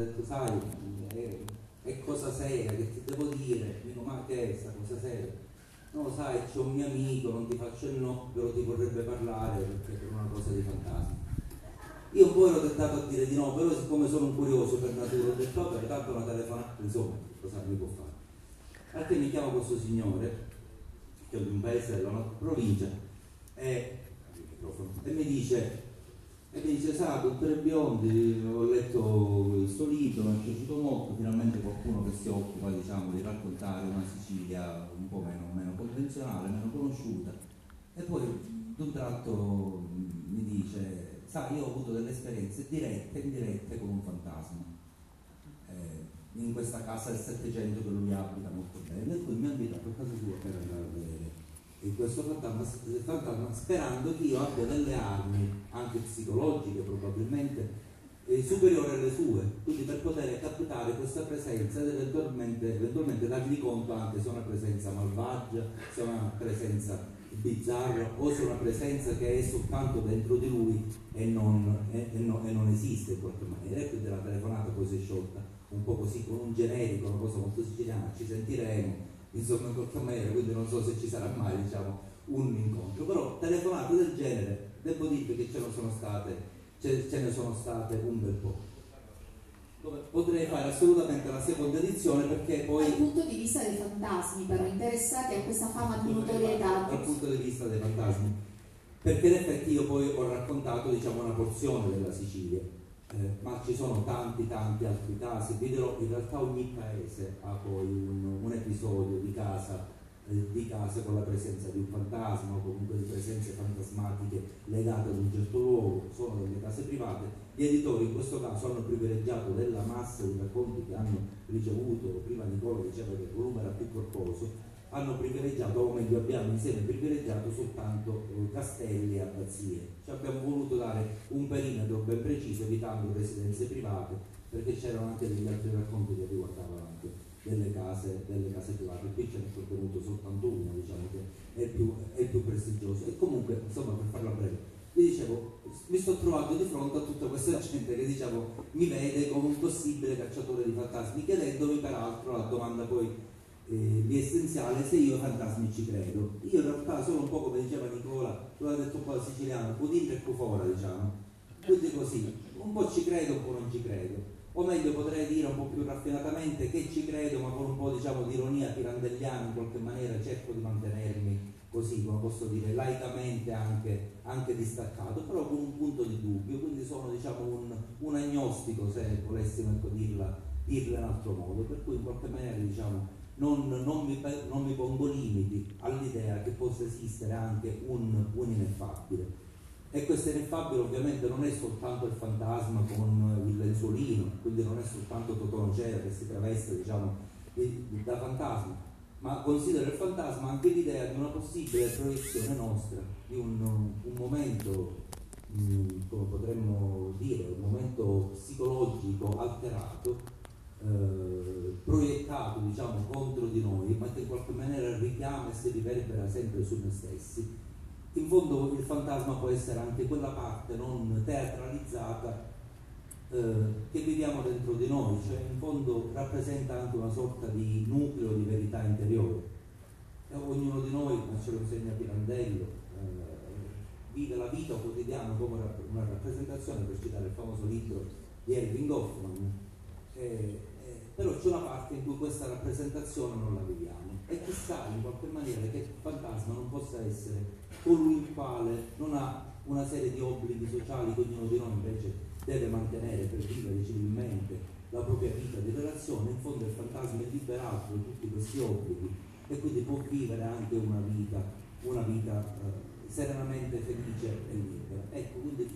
ha detto, sai, è, è cosa seria che ti devo dire. Dico, ma che è questa cosa seria? No, sai, c'è un mio amico, non ti faccio il no, però ti vorrebbe parlare perché per una cosa di fantasma. Io un po' ero tentato a dire di no, però siccome sono un curioso per natura ho detto, vabbè, tanto una telefonata, insomma, cosa mi può fare? A che mi chiama questo signore, che è di un paese della nostra provincia, e, e mi dice, e mi dice, sa, dottore Biondi, ho letto questo libro, mi è piaciuto molto, finalmente qualcuno che si occupa diciamo, di raccontare una Sicilia un po' meno, meno convenzionale, meno conosciuta. E poi d'un tratto mi dice, sa, io ho avuto delle esperienze dirette e indirette con un fantasma. Eh, in questa casa del Settecento che lui abita molto bene, e poi mi ha invitato a casa sua per in questo fantasma, fantasma sperando che io abbia delle armi, anche psicologiche probabilmente, eh, superiori alle sue, quindi per poter captare questa presenza ed eventualmente, eventualmente dargli conto anche se è una presenza malvagia, se è una presenza bizzarra o se è una presenza che è soltanto dentro di lui e non, e, e no, e non esiste in qualche maniera. E quindi la telefonata poi si è sciolta un po' così con un generico, una cosa molto siciliana, ci sentiremo insomma in qualche maniera, quindi non so se ci sarà mai diciamo, un incontro, però telefonate del genere, devo dire che ce ne sono state, ce, ce ne sono state un bel po'. Potrei fare assolutamente la seconda edizione perché poi... Dal punto di vista dei fantasmi, però, interessati a questa fama di notorietà. Dal punto di vista dei fantasmi, perché in effetti io poi ho raccontato diciamo, una porzione della Sicilia eh, ma ci sono tanti tanti altri casi, vi dirò in realtà ogni paese ha poi un episodio di casa, eh, di casa con la presenza di un fantasma o comunque di presenze fantasmatiche legate ad un certo luogo, sono delle case private. Gli editori in questo caso hanno privilegiato della massa di racconti che hanno ricevuto, prima Nicola diceva che il volume era più corposo, hanno privilegiato, o meglio abbiamo insieme privilegiato soltanto eh, castelli e abbazie. Ci abbiamo voluto dare un perimetro ben preciso evitando residenze private perché c'erano anche degli altri racconti che riguardavano anche delle case, delle case private. Qui ce n'è contenuto soltanto uno, diciamo che è più, è più prestigioso. E comunque, insomma, per farla breve, vi dicevo, mi sto trovando di fronte a tutta questa gente che diciamo, mi vede come un possibile cacciatore di fantasmi, chiedendomi peraltro la domanda poi eh, essenziale se io fantasmi ci credo. Io in realtà sono un po' come diceva Nicola, lo ha detto un po' siciliano, budin e cufora diciamo. Quindi così, un po' ci credo, un po' non ci credo. O meglio potrei dire un po' più raffinatamente che ci credo, ma con un po' diciamo di ironia pirandelliana in qualche maniera cerco di mantenermi così, come posso dire, laicamente anche, anche distaccato, però con un punto di dubbio, quindi sono diciamo un, un agnostico se volessimo ecco, dirla, dirla in altro modo, per cui in qualche maniera diciamo non, non, mi, non, mi, pongo limiti all'idea che possa esistere anche un, un ineffabile. E questo ineffabile ovviamente non è soltanto il fantasma con il lenzuolino, quindi non è soltanto Totonocera che si traveste diciamo, da fantasma, ma considera il fantasma anche l'idea di una possibile proiezione nostra, di un, un momento, mm, come potremmo dire, un momento psicologico alterato eh, proiettato diciamo, contro di noi, ma che in qualche maniera richiama e si riverbera sempre su noi stessi. In fondo il fantasma può essere anche quella parte non teatralizzata eh, che viviamo dentro di noi, cioè in fondo rappresenta anche una sorta di nucleo di verità interiore. E ognuno di noi, ma ce lo insegna Pirandello, eh, vive la vita quotidiana come una rappresentazione, per citare il famoso libro di Erwin Goffman, eh, però c'è una parte in cui questa rappresentazione non la viviamo e chissà in qualche maniera che il fantasma non possa essere colui il quale non ha una serie di obblighi sociali che ognuno di noi invece deve mantenere per vivere civilmente la propria vita di relazione, in fondo il fantasma è liberato da tutti questi obblighi e quindi può vivere anche una vita, una vita eh, serenamente felice e libera. Ecco,